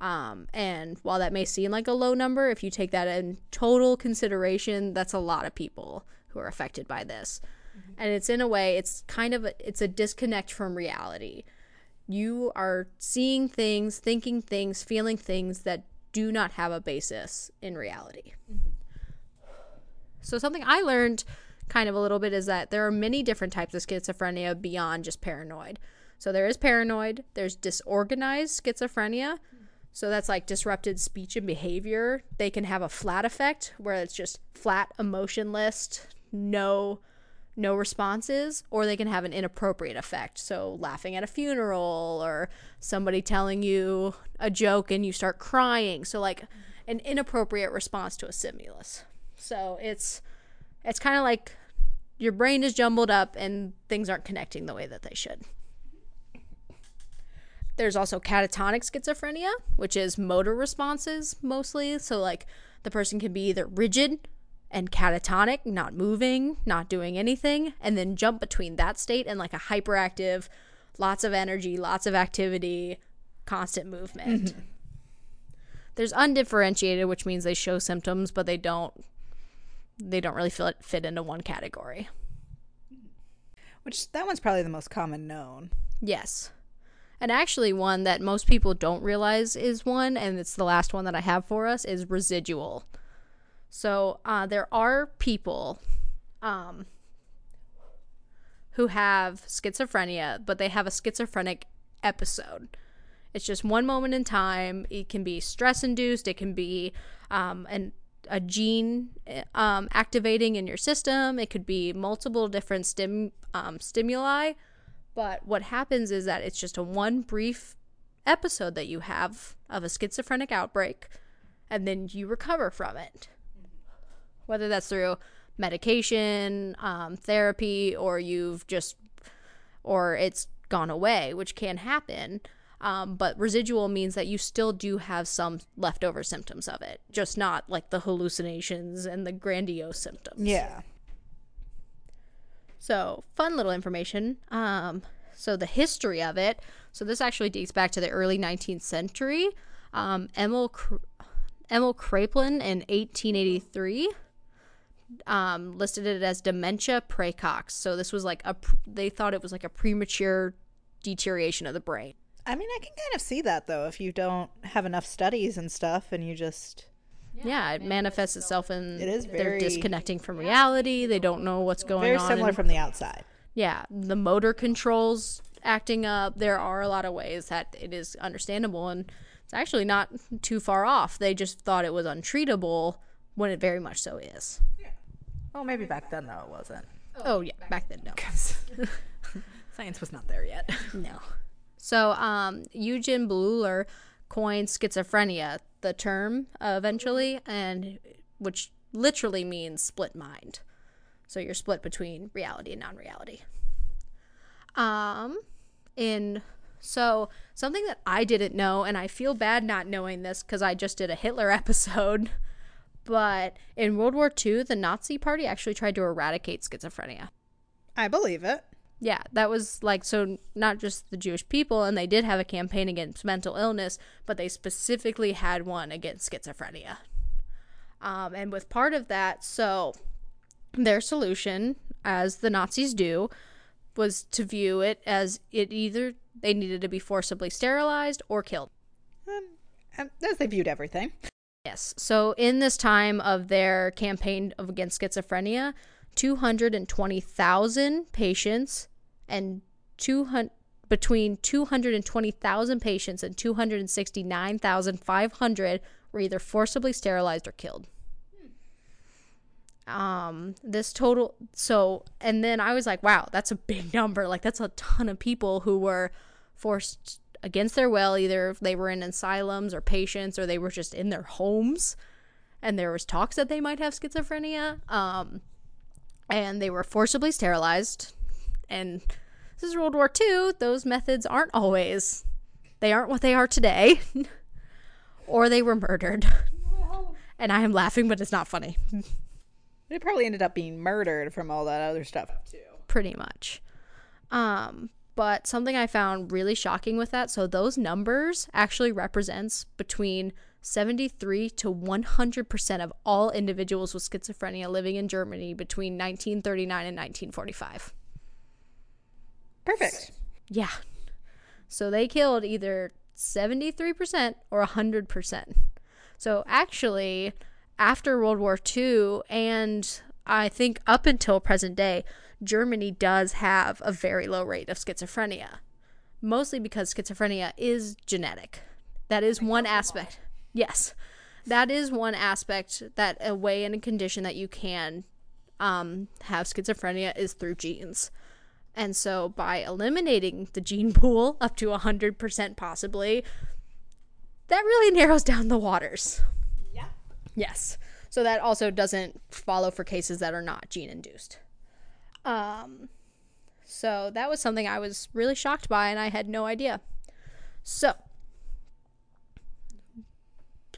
Um, and while that may seem like a low number, if you take that in total consideration, that's a lot of people who are affected by this. Mm-hmm. And it's in a way, it's kind of a, it's a disconnect from reality. You are seeing things, thinking things, feeling things that do not have a basis in reality. Mm-hmm. So something I learned kind of a little bit is that there are many different types of schizophrenia beyond just paranoid. So there is paranoid, there's disorganized schizophrenia. So that's like disrupted speech and behavior. They can have a flat affect where it's just flat, emotionless, no no responses, or they can have an inappropriate affect. So laughing at a funeral or somebody telling you a joke and you start crying. So like an inappropriate response to a stimulus. So it's it's kind of like your brain is jumbled up and things aren't connecting the way that they should. There's also catatonic schizophrenia, which is motor responses mostly. So, like, the person can be either rigid and catatonic, not moving, not doing anything, and then jump between that state and like a hyperactive, lots of energy, lots of activity, constant movement. Mm-hmm. There's undifferentiated, which means they show symptoms, but they don't they don't really fit fit into one category. Which that one's probably the most common known. Yes. And actually one that most people don't realize is one and it's the last one that I have for us is residual. So, uh, there are people um, who have schizophrenia, but they have a schizophrenic episode. It's just one moment in time. It can be stress induced. It can be um, an a gene um, activating in your system. It could be multiple different stim um, stimuli. But what happens is that it's just a one brief episode that you have of a schizophrenic outbreak, and then you recover from it. Whether that's through medication, um, therapy, or you've just, or it's gone away, which can happen. Um, but residual means that you still do have some leftover symptoms of it, just not like the hallucinations and the grandiose symptoms. Yeah. So, fun little information. Um, so, the history of it. So, this actually dates back to the early 19th century. Um, Emil, Emil Kraepelin in 1883 um, listed it as dementia praecox. So, this was like a, they thought it was like a premature deterioration of the brain. I mean, I can kind of see that though if you don't have enough studies and stuff and you just yeah, it manifests itself in it is very, they're disconnecting from reality. They don't know what's going very on. Very similar from the outside. Yeah, the motor controls acting up. There are a lot of ways that it is understandable and it's actually not too far off. They just thought it was untreatable when it very much so is. Yeah. Well, maybe back then though it wasn't. Oh yeah, back then no. Science was not there yet. No. So um, Eugen Bleuler coined schizophrenia, the term uh, eventually, and which literally means split mind. So you're split between reality and non-reality. Um, in So, something that I didn't know, and I feel bad not knowing this because I just did a Hitler episode, but in World War II, the Nazi Party actually tried to eradicate schizophrenia. I believe it. Yeah, that was like so not just the Jewish people, and they did have a campaign against mental illness, but they specifically had one against schizophrenia. Um, and with part of that, so their solution, as the Nazis do, was to view it as it either they needed to be forcibly sterilized or killed. Um, um, as they viewed everything. Yes. So in this time of their campaign of against schizophrenia, 220,000 patients and 200 between 220,000 patients and 269,500 were either forcibly sterilized or killed. Um, this total, so, and then I was like, wow, that's a big number. Like, that's a ton of people who were forced against their will. Either they were in asylums or patients, or they were just in their homes. And there was talks that they might have schizophrenia. Um, and they were forcibly sterilized. And this is World War II. Those methods aren't always, they aren't what they are today. or they were murdered. And I am laughing, but it's not funny. They probably ended up being murdered from all that other stuff too. Pretty much. Um, but something I found really shocking with that, so those numbers actually represents between 73 to 100% of all individuals with schizophrenia living in Germany between 1939 and 1945. Perfect. Yeah. So they killed either 73% or 100%. So actually, after World War II, and I think up until present day, Germany does have a very low rate of schizophrenia, mostly because schizophrenia is genetic. That is one aspect. Yes, that is one aspect that a way and a condition that you can um, have schizophrenia is through genes. And so by eliminating the gene pool up to 100% possibly, that really narrows down the waters. Yeah. Yes. So that also doesn't follow for cases that are not gene induced. Um, so that was something I was really shocked by, and I had no idea. So,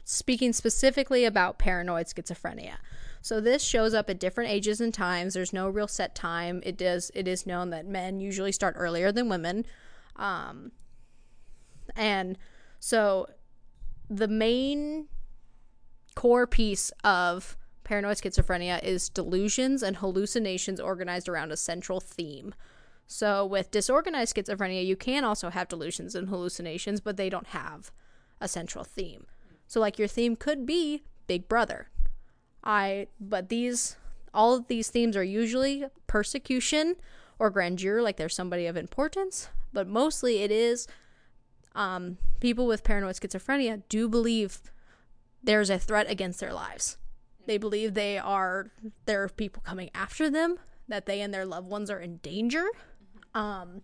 speaking specifically about paranoid schizophrenia. So this shows up at different ages and times. There's no real set time. It does. It is known that men usually start earlier than women, um, and so the main core piece of paranoid schizophrenia is delusions and hallucinations organized around a central theme. So, with disorganized schizophrenia, you can also have delusions and hallucinations, but they don't have a central theme. So, like your theme could be Big Brother. I, but these, all of these themes are usually persecution or grandeur, like there's somebody of importance, but mostly it is um, people with paranoid schizophrenia do believe there's a threat against their lives. They believe they are there are people coming after them, that they and their loved ones are in danger. Um,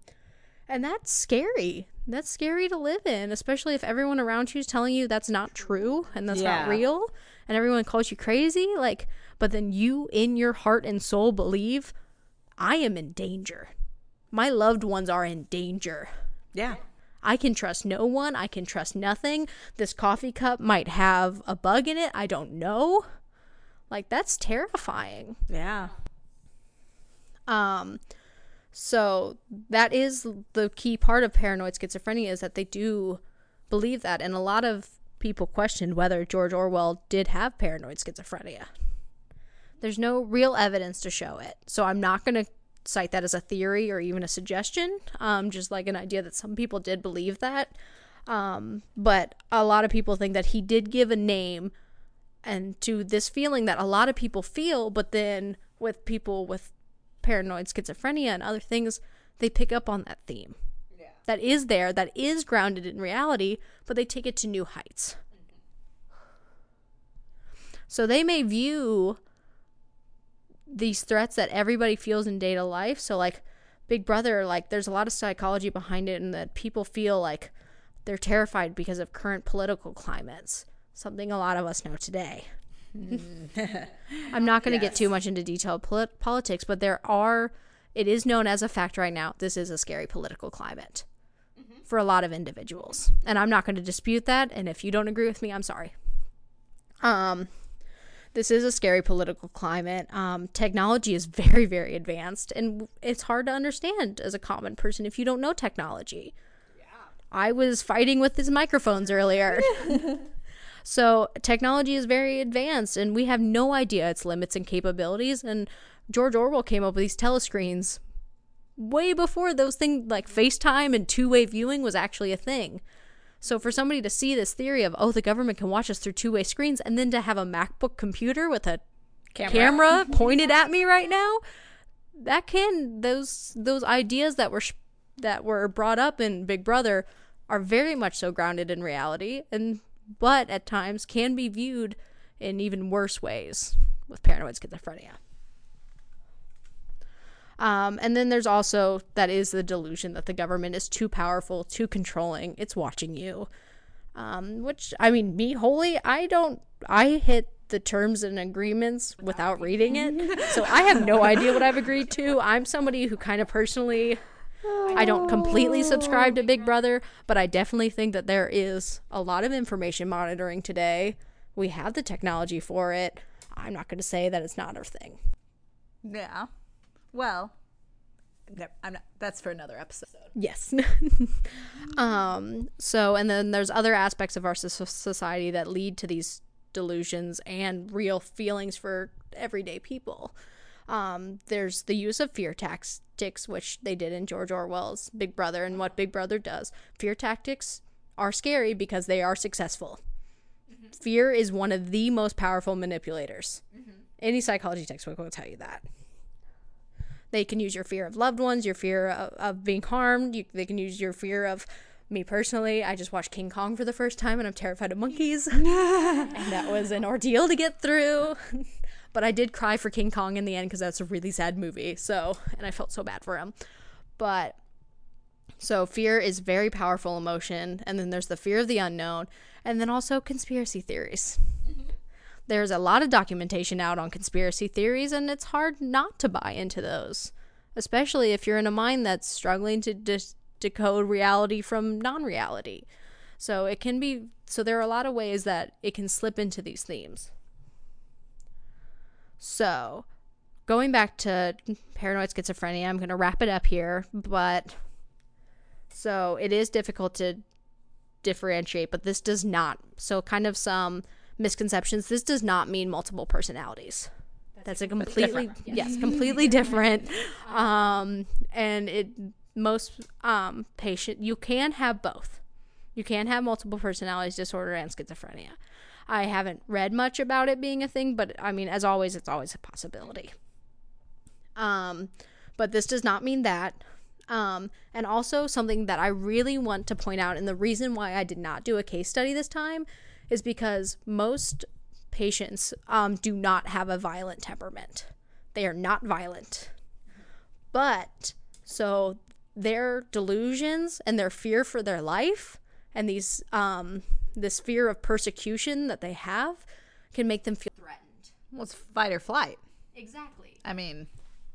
and that's scary. That's scary to live in, especially if everyone around you is telling you that's not true and that's Yeah. not real, and everyone calls you crazy. Like, but then you, in your heart and soul, believe I am in danger. My loved ones are in danger. Yeah. I can trust no one. I can trust nothing. This coffee cup might have a bug in it. I don't know. Like that's terrifying. Yeah. Um so that is the key part of paranoid schizophrenia is that they do believe that and a lot of people questioned whether George Orwell did have paranoid schizophrenia. There's no real evidence to show it. So I'm not going to cite that as a theory or even a suggestion, um, just like an idea that some people did believe that. Um, but a lot of people think that he did give a name and to this feeling that a lot of people feel, but then with people with paranoid schizophrenia and other things, they pick up on that theme. yeah. That is there, that is grounded in reality, but they take it to new heights. So they may view these threats that everybody feels in data life. So like Big Brother, like there's a lot of psychology behind it and that people feel like they're terrified because of current political climates. Something a lot of us know today. I'm not going to get too much into detailed polit- politics, but there are it is known as a fact right now. This is a scary political climate. for a lot of individuals. And I'm not going to dispute that. And if you don't agree with me, I'm sorry. Um, this is a scary political climate. Um, technology is very, very advanced, and it's hard to understand as a common person if you don't know technology. Yeah. I was fighting with these microphones earlier. so, technology is very advanced, and we have no idea its limits and capabilities. And George Orwell came up with these telescreens way before those things like FaceTime and two way viewing was actually a thing. So for somebody to see this theory of oh the government can watch us through two way screens and then to have a MacBook computer with a camera, camera pointed at me right now, that can those those ideas that were sh- that were brought up in Big Brother are very much so grounded in reality and but at times can be viewed in even worse ways with paranoid schizophrenia. Um, and then there's also that is the delusion that the government is too powerful, too controlling. It's watching you. Um, which I mean, me wholly, I don't. I hit the terms and agreements without reading it, so I have no idea what I've agreed to. I'm somebody who kind of personally. I don't completely subscribe to Big Brother, but I definitely think that there is a lot of information monitoring today. We have the technology for it. I'm not going to say that it's not a thing. Yeah. Well, I'm not, that's for another episode. Yes. um. So, and then there's other aspects of our society that lead to these delusions and real feelings for everyday people. Um, there's the use of fear tactics, which they did in George Orwell's Big Brother, and what Big Brother does. Fear tactics are scary because they are successful. Mm-hmm. Fear is one of the most powerful manipulators. Mm-hmm. Any psychology textbook will tell you that. They can use your fear of loved ones, your fear of, of being harmed. You, they can use your fear of me personally. I just watched King Kong for the first time and I'm terrified of monkeys. and that was an ordeal to get through. but I did cry for King Kong in the end because that's a really sad movie. So, and I felt so bad for him. But so fear is very powerful emotion, and then there's the fear of the unknown, and then also conspiracy theories there's a lot of documentation out on conspiracy theories, and it's hard not to buy into those, especially if you're in a mind that's struggling to decode reality from non reality. So it can be, so there are a lot of ways that it can slip into these themes. So, going back to paranoid schizophrenia, I'm going to wrap it up here, but so it is difficult to differentiate, but this does not. So, kind of some misconceptions. This does not mean multiple personalities. That's, a completely yes, completely different. Um, and it most um, patient you can have both. You can have multiple personalities disorder and schizophrenia. I haven't read much about it being a thing, but I mean, as always, it's always a possibility. Um, but this does not mean that. Um, and also something that I really want to point out, and the reason why I did not do a case study this time is because most patients um, do not have a violent temperament. They are not violent. But so their delusions and their fear for their life and these um, this fear of persecution that they have can make them feel threatened. Well, it's fight or flight. Exactly. I mean,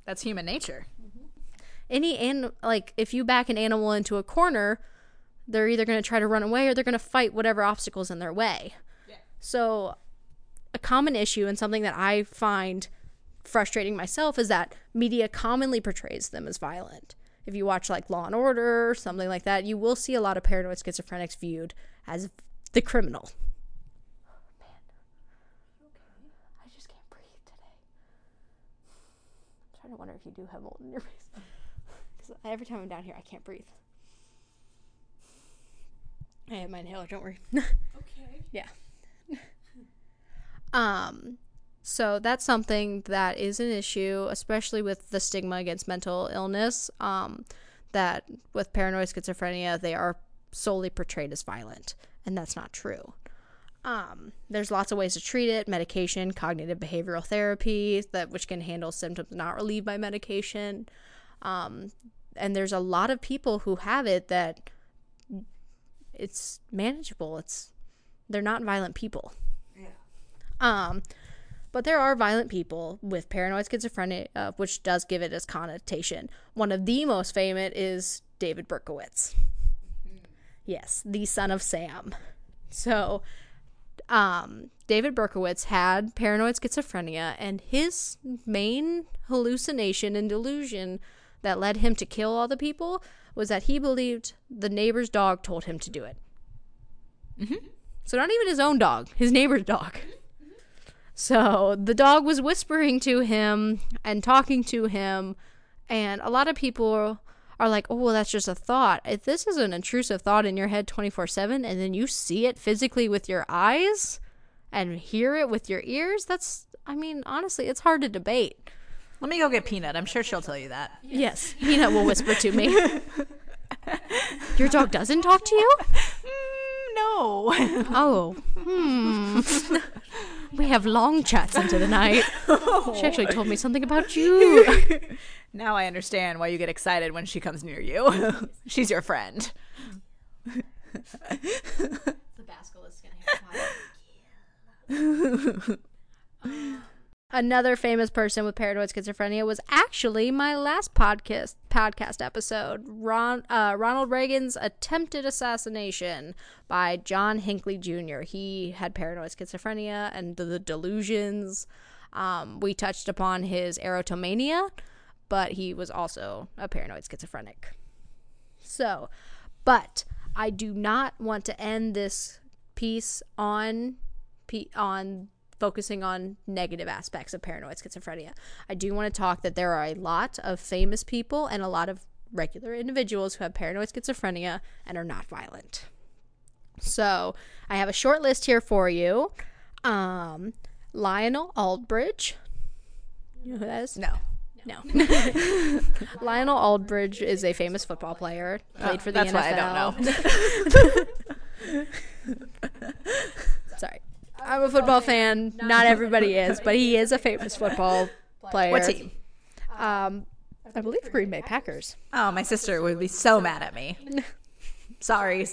that's human nature. Mm-hmm. Any and like if you back an animal into a corner, they're either going to try to run away or they're going to fight whatever obstacles in their way. Yeah. So, a common issue and something that I find frustrating myself is that media commonly portrays them as violent. If you watch like Law and Order or something like that, you will see a lot of paranoid schizophrenics viewed as the criminal. Oh, man. Okay. I just can't breathe today. I'm trying to wonder if you do have mold in your face. Because every time I'm down here, I can't breathe. I have my inhaler, don't worry. okay. Yeah. um so that's something that is an issue, especially with the stigma against mental illness. Um, that with paranoid schizophrenia, they are solely portrayed as violent, and that's not true. Um, there's lots of ways to treat it: medication, cognitive behavioral therapy, that which can handle symptoms not relieved by medication. Um, and there's a lot of people who have it that it's manageable. It's they're not violent people. Yeah. Um, but there are violent people with paranoid schizophrenia, uh, which does give it its connotation. One of the most famous is David Berkowitz. Yes, the son of Sam. So, um, David Berkowitz had paranoid schizophrenia, and his main hallucination and delusion that led him to kill all the people was that he believed the neighbor's dog told him to do it. Mm-hmm. So, not even his own dog, his neighbor's dog. So, the dog was whispering to him and talking to him, and a lot of people are like, oh, well, that's just a thought. If this is an intrusive thought in your head 24 7, and then you see it physically with your eyes and hear it with your ears, that's, I mean, honestly, it's hard to debate. Let me go get Peanut. I'm sure she'll tell you that. Yes, Peanut will whisper to me. Your dog doesn't talk to you? Mm, no. Oh, hmm. we have long chats into the night. She actually told me something about you. now I understand why you get excited when she comes near you. She's your friend. The basilisk Another famous person with paranoid schizophrenia was actually my last podcast podcast episode, Ron, uh, Ronald Reagan's attempted assassination by John Hinckley Jr. He had paranoid schizophrenia and the, the delusions. Um, we touched upon his erotomania, but he was also a paranoid schizophrenic. So, but I do not want to end this piece on on focusing on negative aspects of paranoid schizophrenia. I do want to talk that there are a lot of famous people and a lot of regular individuals who have paranoid schizophrenia and are not violent. So, I have a short list here for you. Um, Lionel Aldridge. You know who that is? No. No. Lionel Aldridge is a famous football player. Played for the That's NFL. why I don't know. Sorry. I'm a football fan. Not everybody is, but he is a famous football player. What team? Um, I believe the Green Bay Packers. Oh, my sister would be so mad at me. Sorry.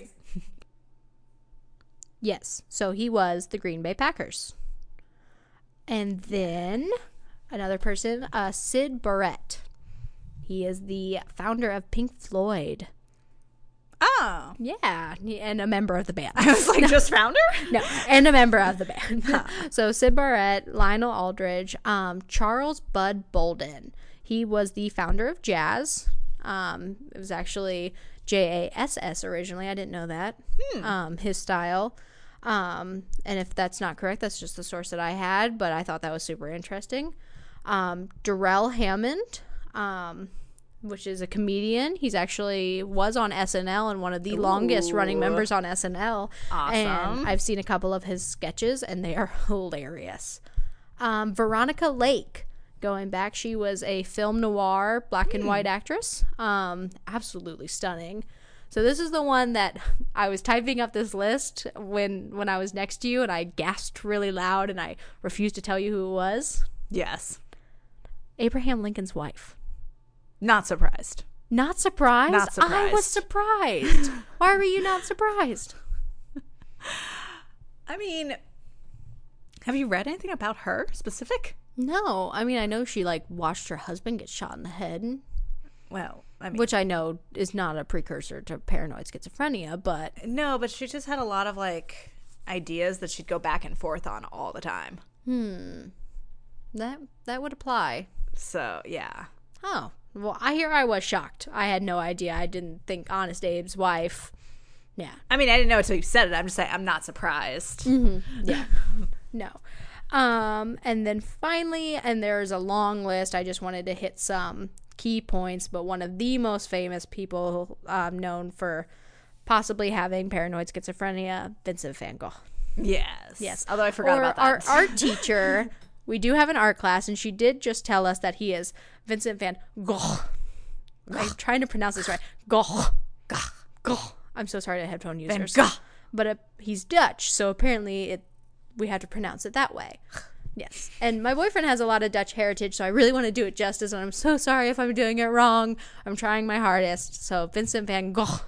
Yes. So he was the Green Bay Packers. And then another person, uh, Syd Barrett. He is the founder of Pink Floyd. Oh. Yeah, and a member of the band. I was like, just founder? no, and a member of the band. so Syd Barrett, Lionel Aldridge, um, Charles Bud Bolden. He was the founder of jazz. Um, it was actually J A S S originally. I didn't know that. Um, his style. Um, and if that's not correct, that's just the source that I had, but I thought that was super interesting. Um, Darrell Hammond. Um, which is a comedian. He's actually was on SNL and one of the longest running members on SNL. Awesome. And I've seen a couple of his sketches and they are hilarious. Um, Veronica Lake, going back, she was a film noir black and white actress. Um, absolutely stunning. So this is the one that I was typing up this list when when I was next to you and I gasped really loud and I refused to tell you who it was. Yes. Abraham Lincoln's wife. Not surprised. Not surprised? Not surprised. I was surprised. Why were you not surprised? I mean, have you read anything about her specific? No, I mean I know she like watched her husband get shot in the head, Well, I mean, which I know is not a precursor to paranoid schizophrenia, but no, but she just had a lot of like ideas that she'd go back and forth on all the time. Hmm. That that would apply. So, yeah. Oh, well, I hear I was shocked. I had no idea. I didn't think Honest Abe's wife. Yeah, I mean, I didn't know until you said it. I'm just saying, I'm not surprised. yeah, no. Um, and then finally, and there's a long list. I just wanted to hit some key points, but one of the most famous people um, known for possibly having paranoid schizophrenia, Vincent van Gogh. Yes. Yes. Although I forgot or about our art teacher. We do have an art class, and she did just tell us that he is Vincent van Gogh. I'm trying to pronounce this right. Gogh. Gogh. Gogh. I'm so sorry to headphone users. Gogh. But uh, he's Dutch, so apparently it we have to pronounce it that way. Yes. And my boyfriend has a lot of Dutch heritage, so I really want to do it justice, and I'm so sorry if I'm doing it wrong. I'm trying my hardest. So Vincent van Gogh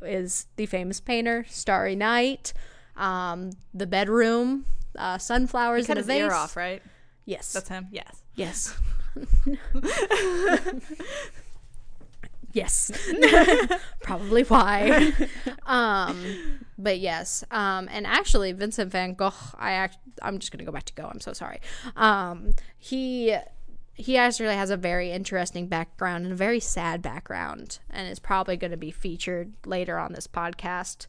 is the famous painter, Starry Night, um, The Bedroom, uh, Sunflowers Cut in a his Vase. ear off, right? Yes. That's him? Yes. Yes. Yes. Probably why. um, but yes. Um, and actually, Vincent van Gogh, I act, I'm just going to go back to go. I'm so sorry. Um, he he actually has a very interesting background and a very sad background and is probably going to be featured later on this podcast.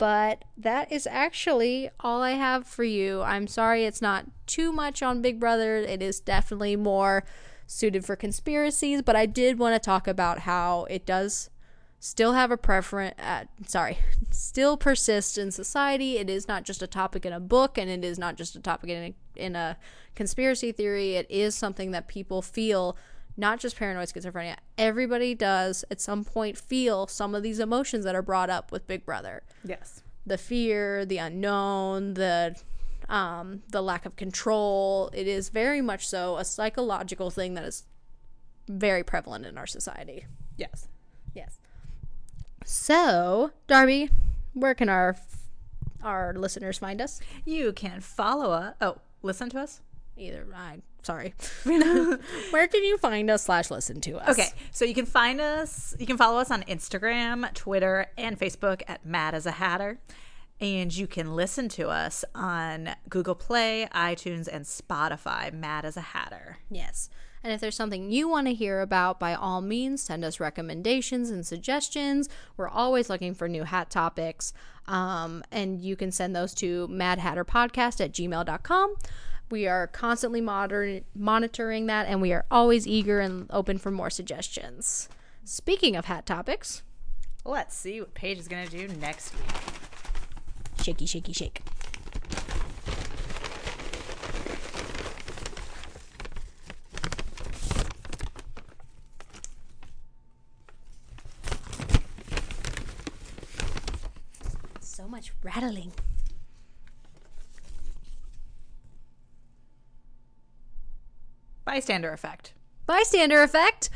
But that is actually all I have for you. I'm sorry it's not too much on Big Brother. It is definitely more suited for conspiracies, but I did want to talk about how it does still have a preference uh, sorry still persist in society it is not just a topic in a book and it is not just a topic in a, in a conspiracy theory it is something that people feel not just paranoid schizophrenia everybody does at some point feel some of these emotions that are brought up with big brother Yes. the fear the unknown the um, the lack of control it is very much so a psychological thing that is very prevalent in our society Yes. Yes. So, Darby, where can our our listeners find us? You can follow us. Oh, listen to us. Either I sorry. where can you find us slash listen to us? Okay, so you can find us. You can follow us on Instagram, Twitter, and Facebook at Mad as a Hatter, and you can listen to us on Google Play, iTunes, and Spotify. Mad as a Hatter. Yes. And if there's something you want to hear about, by all means, send us recommendations and suggestions. We're always looking for new hat topics. Um, and you can send those to madhatterpodcast at gmail.com. We are constantly moder- monitoring that, and we are always eager and open for more suggestions. Speaking of hat topics, Let's see what Paige is gonna do next week. shaky, shaky, shake. So much rattling. Bystander effect. Bystander effect.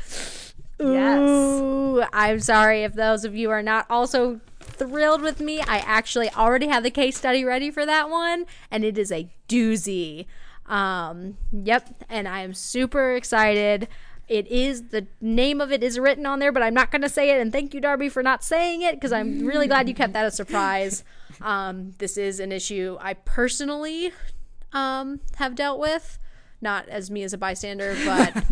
Yes. I'm sorry if those of you are not also thrilled with me. I actually already have the case study ready for that one, and it is a doozy. Um, yep, and I am super excited. It is the name of it is written on there, but I'm not going to say it. And thank you, Darby, for not saying it because I'm really glad you kept that a surprise. Um, this is an issue I personally um, have dealt with. Not as me as a bystander, but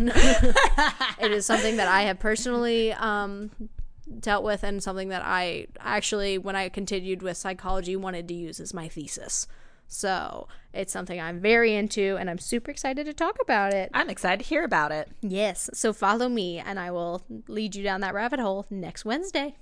it is something that I have personally um, dealt with and something that I actually, when I continued with psychology, wanted to use as my thesis. So it's something I'm very into and I'm super excited to talk about it. I'm excited to hear about it. Yes. So follow me and I will lead you down that rabbit hole next Wednesday.